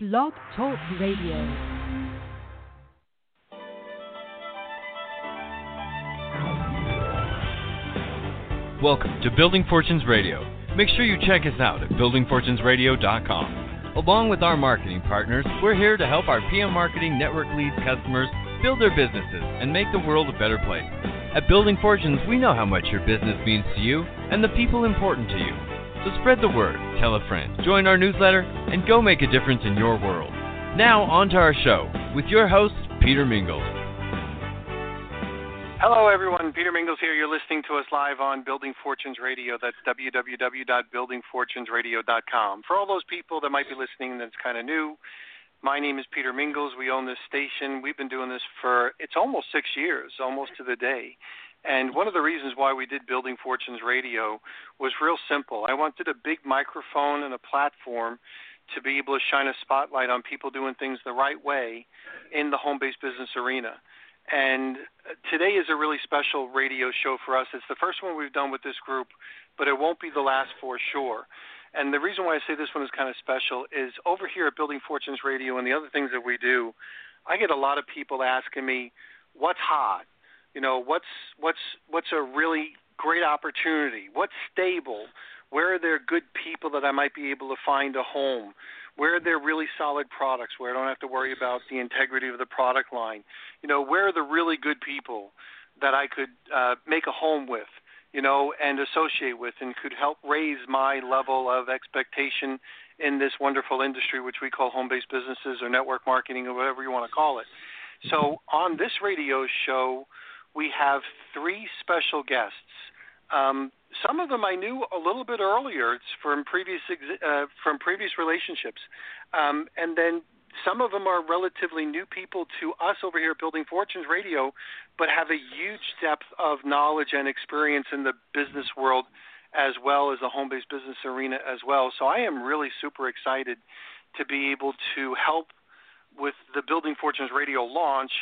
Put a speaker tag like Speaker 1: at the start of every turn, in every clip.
Speaker 1: Blog Talk Radio.
Speaker 2: Welcome to Building Fortunes Radio. Make sure you check us out at buildingfortunesradio.com. Along with our marketing partners, we're here to help our PM Marketing Network Leads customers build their businesses and make the world a better place. At Building Fortunes, we know how much your business means to you and the people important to you. So spread the word, tell a friend, join our newsletter, and go make a difference in your world. Now, on to our show with your host, Peter Mingles.
Speaker 3: Hello, everyone. Peter Mingles here. You're listening to us live on Building Fortunes Radio. That's www.buildingfortunesradio.com. For all those people that might be listening that's kind of new, my name is Peter Mingles. We own this station. We've been doing this for, it's almost six years, almost to the day. And one of the reasons why we did Building Fortunes Radio was real simple. I wanted a big microphone and a platform to be able to shine a spotlight on people doing things the right way in the home based business arena. And today is a really special radio show for us. It's the first one we've done with this group, but it won't be the last for sure. And the reason why I say this one is kind of special is over here at Building Fortunes Radio and the other things that we do, I get a lot of people asking me, what's hot? You know, what's what's what's a really great opportunity? What's stable? Where are there good people that I might be able to find a home? Where are there really solid products where I don't have to worry about the integrity of the product line? You know, where are the really good people that I could uh, make a home with, you know, and associate with and could help raise my level of expectation in this wonderful industry, which we call home based businesses or network marketing or whatever you want to call it. So on this radio show, we have three special guests. Um, some of them I knew a little bit earlier. From previous uh, from previous relationships, um, and then some of them are relatively new people to us over here at Building Fortunes Radio, but have a huge depth of knowledge and experience in the business world as well as the home-based business arena as well. So I am really super excited to be able to help with the Building Fortunes Radio launch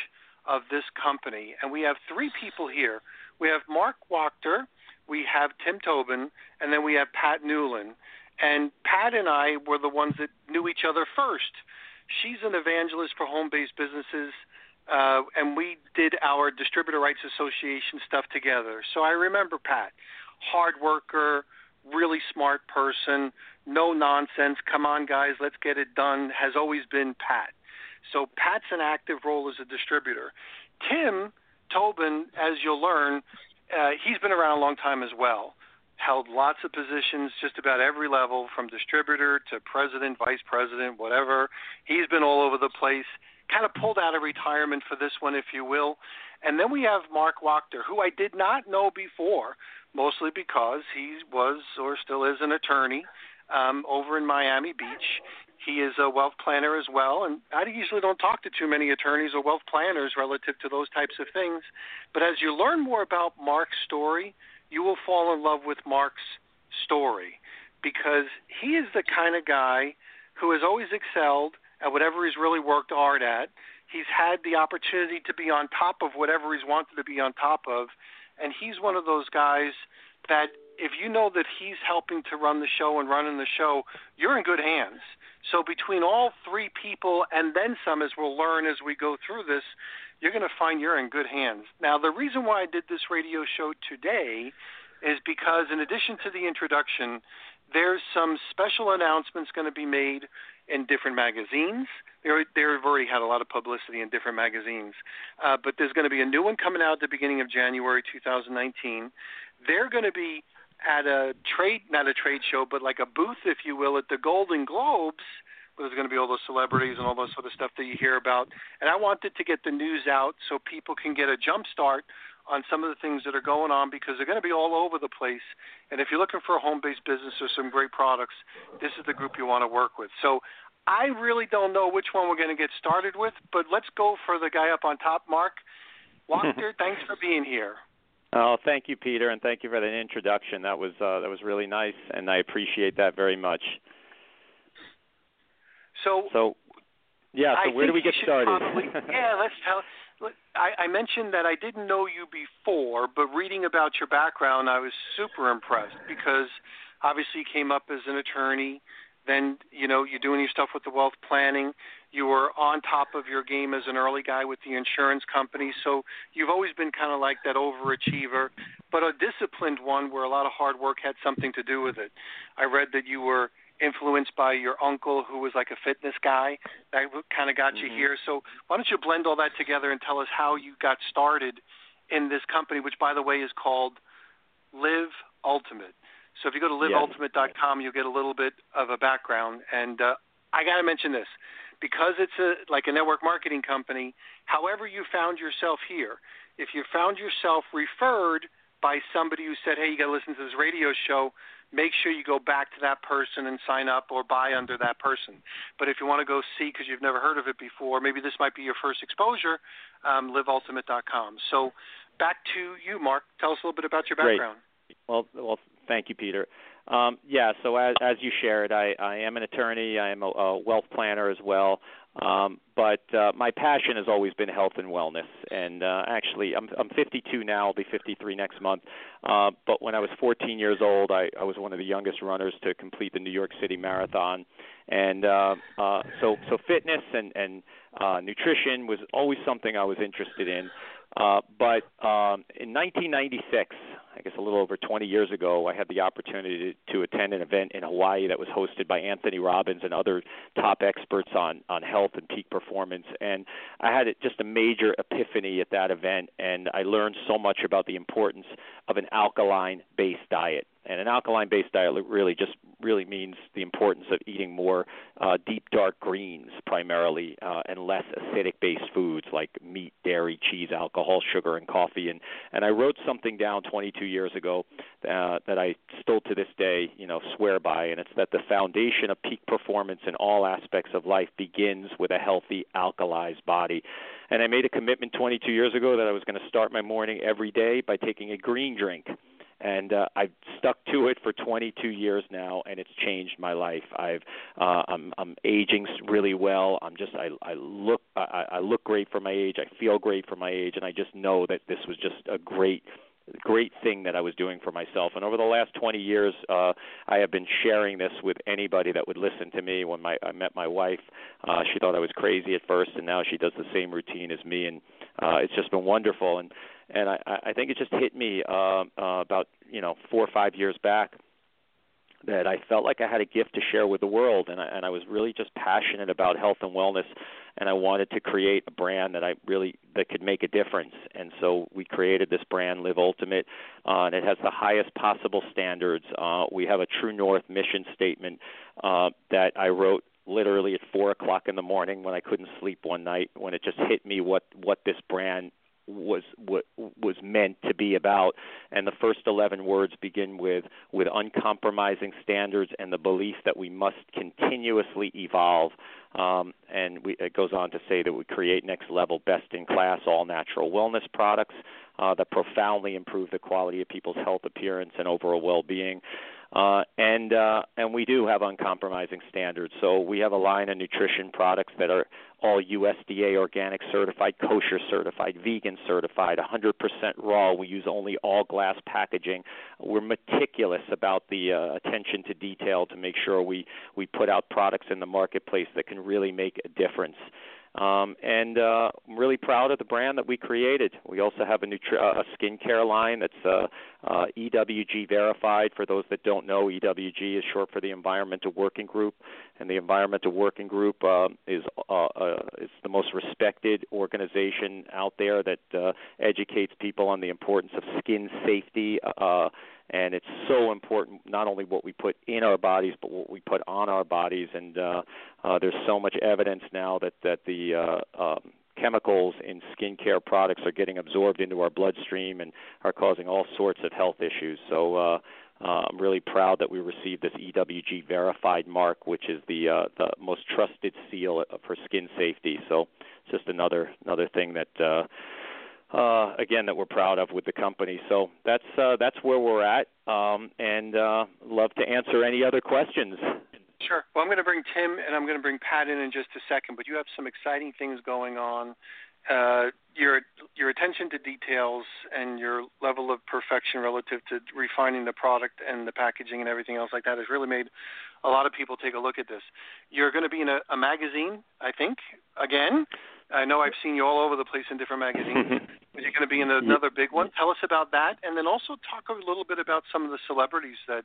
Speaker 3: of this company. And we have three people here. We have Marc Wachter, we have Tim Tobin, and then we have Pat Newland. And Pat and I were the ones that knew each other first. She's an evangelist for home based businesses, uh, and we did our Distributor Rights Association stuff together. So I remember Pat, hard worker, really smart person, no nonsense, come on, guys, let's get it done, has always been Pat. So Pat's an active role as a distributor. Tim Tobin, as you'll learn, uh, he's been around a long time as well. Held lots of positions, just about every level, from distributor to president, vice president, whatever. He's been all over the place. Kind of pulled out of retirement for this one, if you will. And then we have Marc Wachter, who I did not know before, mostly because he was or still is an attorney um, over in Miami Beach. He is a wealth planner as well, and I usually don't talk to too many attorneys or wealth planners relative to those types of things. But as you learn more about Marc's story, you will fall in love with Marc's story because he is the kind of guy who has always excelled at whatever he's really worked hard at. He's had the opportunity to be on top of whatever he's wanted to be on top of, and he's one of those guys that if you know that he's helping to run the show and running the show, you're in good hands. So between all three people and then some, as we'll learn as we go through this, you're going to find you're in good hands. Now, the reason why I did this radio show today is because, in addition to the introduction, there's some special announcements going to be made in different magazines. They've already had a lot of publicity in different magazines, uh, but there's going to be a new one coming out at the beginning of January 2019. They're going to be at a trade, not a trade show, but like a booth, if you will, at the Golden Globes. Where there's going to be all those celebrities and all those sort of stuff that you hear about. And I wanted to get the news out so people can get a jump start on some of the things that are going on because they're going to be all over the place. And if you're looking for a home based business or some great products, this is the group you want to work with. So I really don't know which one we're going to get started with, but let's go for the guy up on top, Marc. Wachter, thanks for being here.
Speaker 4: Oh, thank you, Peter, and thank you for that introduction. That was uh, that was really nice, and I appreciate that very much.
Speaker 3: So,
Speaker 4: so yeah. So
Speaker 3: I
Speaker 4: where do we get started?
Speaker 3: Probably, yeah, let's tell. I, I mentioned that I didn't know you before, but reading about your background, I was super impressed because obviously you came up as an attorney, Then you know you're doing your stuff with the wealth planning. You were on top of your game as an early guy with the insurance company. So you've always been kind of like that overachiever, but a disciplined one where a lot of hard work had something to do with it. I read that you were influenced by your uncle who was like a fitness guy that kind of got
Speaker 4: mm-hmm.
Speaker 3: you here so why don't you blend all that together and tell us how you got started in this company which by the way is called live ultimate so if you go to liveultimate.com you'll get a little bit of a background and uh, i got to mention this because it's a like a network marketing company however you found yourself here if you found yourself referred by somebody who said hey you got to listen to this radio show make sure you go back to that person and sign up or buy under that person. But if you want to go see because you've never heard of it before, maybe this might be your first exposure, um, liveultimate.com. So back to you, Marc. Tell us a little bit about your background.
Speaker 4: Great. Well, well, thank you, Peter. Um, yeah, so as, as you shared, I, I am an attorney. I am a, a wealth planner as well. Um, but uh, my passion has always been health and wellness. And uh, actually, I'm, I'm 52 now. I'll be 53 next month. Uh, but when I was 14 years old, I, I was one of the youngest runners to complete the New York City Marathon. And uh, uh, so, so fitness and, and uh, nutrition was always something I was interested in. Uh, but um, in 1996, I guess a little over 20 years ago, I had the opportunity to, attend an event in Hawaii that was hosted by Anthony Robbins and other top experts on on health and peak performance. And I had just a major epiphany at that event, and I learned so much about the importance of an alkaline-based diet. And an alkaline-based diet really just really means the importance of eating more uh, deep dark greens primarily uh, and less acidic-based foods like meat, dairy, cheese, alcohol, sugar, and coffee. And and I wrote something down 22 years ago uh, that I still to this day, you know, swear by, and it's that the foundation of peak performance in all aspects of life begins with a healthy alkalized body. And I made a commitment 22 years ago that I was going to start my morning every day by taking a green drink and uh, I've stuck to it for 22 years now, and it's changed my life. I've uh, I'm I'm aging really well. I'm just I I look I, I look great for my age. I feel great for my age, and I just know that this was just a great great thing that I was doing for myself. And over the last 20 years, uh, I have been sharing this with anybody that would listen to me. When my I met my wife, uh, she thought I was crazy at first, and now she does the same routine as me, and uh, it's just been wonderful. And and I, I think it just hit me uh, uh, about you know four or five years back that I felt like I had a gift to share with the world, and I, and I was really just passionate about health and wellness, and I wanted to create a brand that I really that could make a difference. And so we created this brand, Live Ultimate, uh, and it has the highest possible standards. Uh, we have a True North mission statement uh, that I wrote literally at four o'clock in the morning when I couldn't sleep one night when it just hit me what what this brand was what was meant to be about. And the first 11 words begin with with uncompromising standards and the belief that we must continuously evolve um, and we, it goes on to say that we create next level best in class all natural wellness products uh, that profoundly improve the quality of people's health appearance and overall well-being uh, and uh, and we do have uncompromising standards. So we have a line of nutrition products that are all USDA organic certified, kosher certified, vegan certified, 100% raw. We use only all glass packaging. We're meticulous about the uh, attention to detail to make sure we we put out products in the marketplace that can really make a difference. Um, and uh, I'm really proud of the brand that we created. We also have a, nutri- uh, a skincare line that's uh, uh, EWG verified. For those that don't know, EWG is short for the Environmental Working Group, and the Environmental Working Group uh, is uh, uh, is the most respected organization out there that uh, educates people on the importance of skin safety. Uh, and it's so important not only what we put in our bodies but what we put on our bodies and there's so much evidence now that that the um, chemicals in skincare products are getting absorbed into our bloodstream and are causing all sorts of health issues so uh, uh, I'm really proud that we received this EWG verified mark, which is the uh, the most trusted seal for skin safety. So, it's just another another thing that uh, uh, again that we're proud of with the company. So that's uh, that's where we're at, um, and uh, love to answer any other questions.
Speaker 3: Sure. Well, I'm going to bring Tim and I'm going to bring Pat in in just a second, but you have some exciting things going on. Uh, your your attention to details and your level of perfection relative to refining the product and the packaging and everything else like that has really made a lot of people take a look at this. You're going to be in a, a magazine, I think, again. I know I've seen you all over the place in different magazines. you're going to be in another big one. Tell us about that, and then also talk a little bit about some of the celebrities that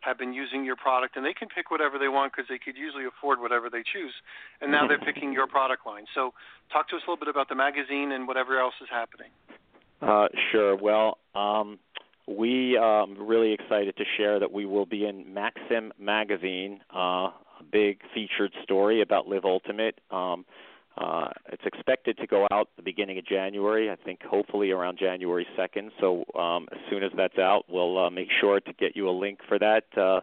Speaker 3: have been using your product, and they can pick whatever they want because they could usually afford whatever they choose, and now they're picking your product line. So, talk to us a little bit about the magazine and whatever else is happening.
Speaker 4: Uh, sure. Well, um, we are um, really excited to share that we will be in Maxim magazine, uh, a big featured story about Live Ultimate. Um, uh, it's expected to go out the beginning of January. I think hopefully around January 2nd. So um, as soon as that's out, we'll uh, make sure to get you a link for that. Uh,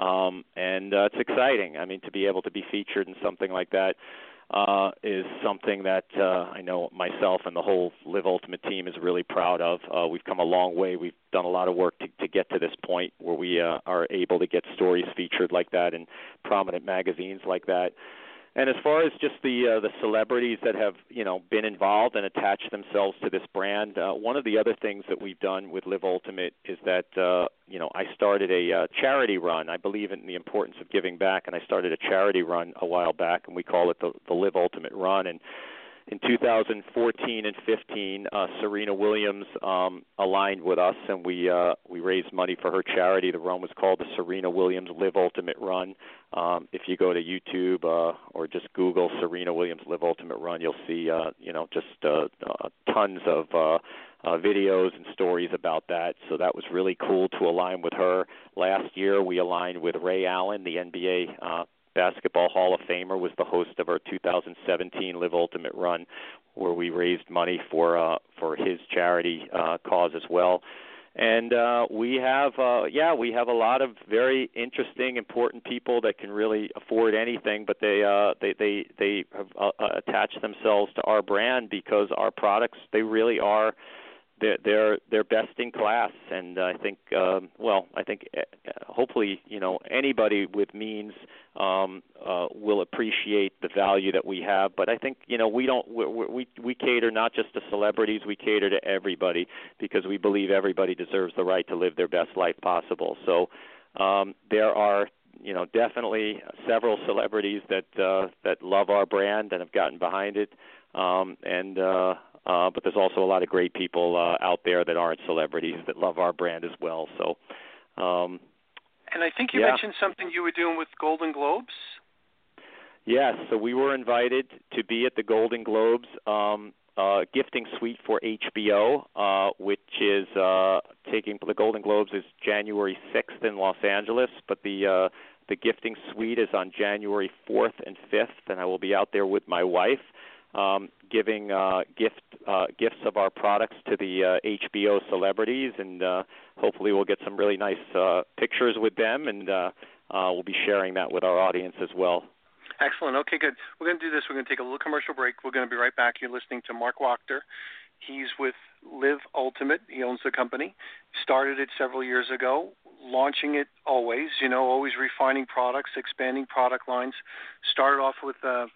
Speaker 4: um, and uh, it's exciting. I mean, to be able to be featured in something like that uh, is something that uh, I know myself and the whole Live Ultimate team is really proud of. Uh, we've come a long way. We've done a lot of work to, to get to this point where we uh, are able to get stories featured like that in prominent magazines like that. And as far as just the uh, the celebrities that have you know been involved and attached themselves to this brand, uh, one of the other things that we've done with Live Ultimate is that uh, you know I started a uh, charity run. I believe in the importance of giving back, and I started a charity run a while back, and we call it the the Live Ultimate Run. And in 2014 and 15, uh, Serena Williams um, aligned with us, and we uh, we raised money for her charity. The run was called the Serena Williams Live Ultimate Run. Um, if you go to YouTube uh, or just Google Serena Williams Live Ultimate Run, you'll see uh, you know just uh, uh, tons of uh, uh, videos and stories about that. So that was really cool to align with her. Last year, we aligned with Ray Allen, the NBA uh, Basketball Hall of Famer, was the host of our 2017 Live Ultimate Run, where we raised money for uh, for his charity uh, cause as well. And uh, we have, uh, yeah, we have a lot of very interesting, important people that can really afford anything, but they uh, they they they have uh, attached themselves to our brand because our products they really are they're they're they're best in class. And I think um well I think uh, hopefully you know anybody with means um uh will appreciate the value that we have. But I think you know we don't we we we cater not just to celebrities we cater to everybody because we believe everybody deserves the right to live their best life possible. So um there are you know definitely several celebrities that uh that love our brand and have gotten behind it. Um and uh uh, but there's also a lot of great people uh, out there that aren't celebrities that love our brand as well. So, um,
Speaker 3: and I think you
Speaker 4: yeah.
Speaker 3: mentioned something you were doing with Golden Globes.
Speaker 4: Yes, so we were invited to be at the Golden Globes um, uh, gifting suite for HBO, uh, which is uh, taking the Golden Globes is January 6th in Los Angeles, but the uh, the gifting suite is on January 4th and 5th, and I will be out there with my wife um, giving uh, gift uh, gifts of our products to the uh, HBO celebrities, and uh, hopefully we'll get some really nice uh, pictures with them, and uh, uh, we'll be sharing that with our audience as well.
Speaker 3: Excellent. Okay, good. We're going to do this. We're going to take a little commercial break. We're going to be right back. You're listening to Marc Wachter. He's with Live Ultimate. He owns the company. Started it several years ago, launching it always, you know, always refining products, expanding product lines. Started off with uh,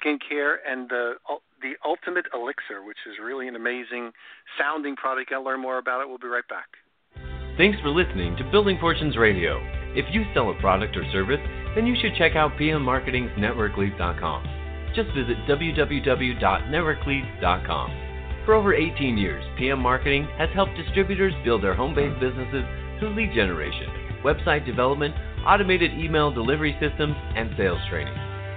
Speaker 3: skincare and the the Ultimate Elixir, which is really an amazing sounding product. Can learn more about it. We'll be right back.
Speaker 2: Thanks for listening to Building Fortunes Radio. If you sell a product or service, then you should check out PM Marketing's. Just visit www.networkleads.com. For over 18 years, PM Marketing has helped distributors build their home based businesses through lead generation, website development, automated email delivery systems, and sales training.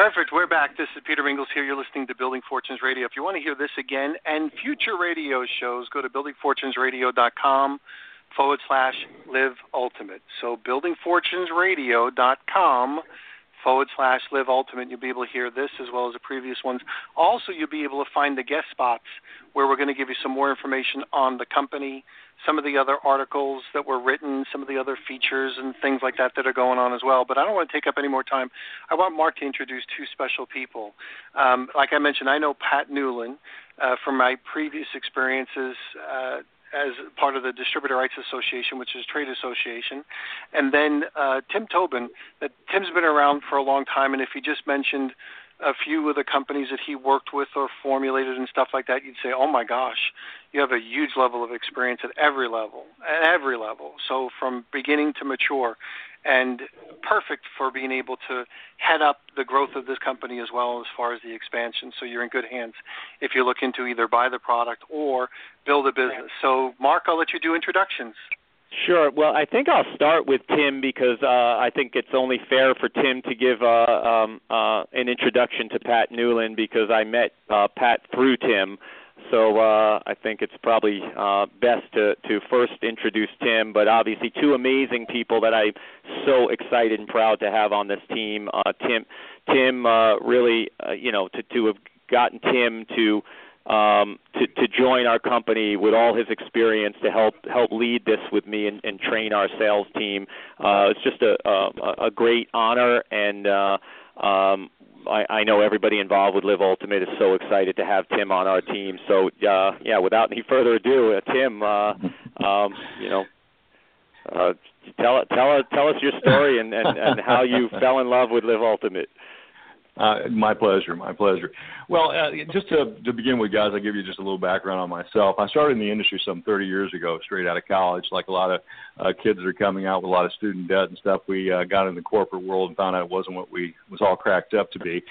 Speaker 3: Perfect. We're back. This is Peter Mingles here. You're listening to Building Fortunes Radio. If you want to hear this again and future radio shows, go to buildingfortunesradio.com forward slash live ultimate. So buildingfortunesradio.com forward slash live ultimate. You'll be able to hear this as well as the previous ones. Also, you'll be able to find the guest spots where we're going to give you some more information on the company, some of the other articles that were written, some of the other features and things like that that are going on as well. But I don't want to take up any more time. I want Marc to introduce two special people. Um, like I mentioned, I know Pat Newland uh, from my previous experiences. Uh, as part of the Distributor Rights Association, which is a trade association, and then uh, Tim Tobin. Tim's been around for a long time, and if he just mentioned a few of the companies that he worked with or formulated and stuff like that, you'd say, "Oh my gosh, you have a huge level of experience at every level, at every level." So from beginning to mature, and perfect for being able to head up the growth of this company as well as far as the expansion. So you're in good hands if you're looking to either buy the product or build a business. So Marc, I'll let you do introductions.
Speaker 4: Sure. Well, I think I'll start with Tim because uh, I think it's only fair for Tim to give uh, um, uh, an introduction to Pat Newland because I met uh, Pat through Tim. So uh, I think it's probably uh, best to, to first introduce Tim, but obviously two amazing people that I'm so excited and proud to have on this team. Uh, Tim, Tim, uh, really, uh, you know, to to have gotten Tim to um, to, to join our company with all his experience to help help lead this with me and, and train our sales team. Uh, it's just a, a, a great honor, and uh, um, I, I know everybody involved with Live Ultimate is so excited to have Tim on our team. So uh, yeah, without any further ado, uh, Tim, uh, um, you know, uh, tell tell tell us your story and, and, and how you fell in love with Live Ultimate.
Speaker 5: Uh, my pleasure, my pleasure. Well, uh, just to, to begin with, guys, I'll give you just a little background on myself. I started in the industry some 30 years ago, straight out of college. Like a lot of uh, kids that are coming out with a lot of student debt and stuff, we uh, got in the corporate world and found out it wasn't what we was all cracked up to be.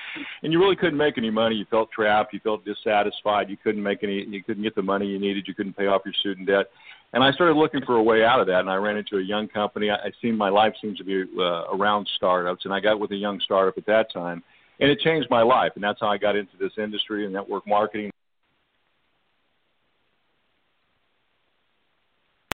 Speaker 5: And you really couldn't make any money. You felt trapped. You felt dissatisfied. You couldn't make any. You couldn't get the money you needed. You couldn't pay off your student debt. And I started looking for a way out of that, and I ran into a young company. I, I seen my life seems to be uh, around startups, and I got with a young startup at that time and it changed my life and that's how i got into this industry and network marketing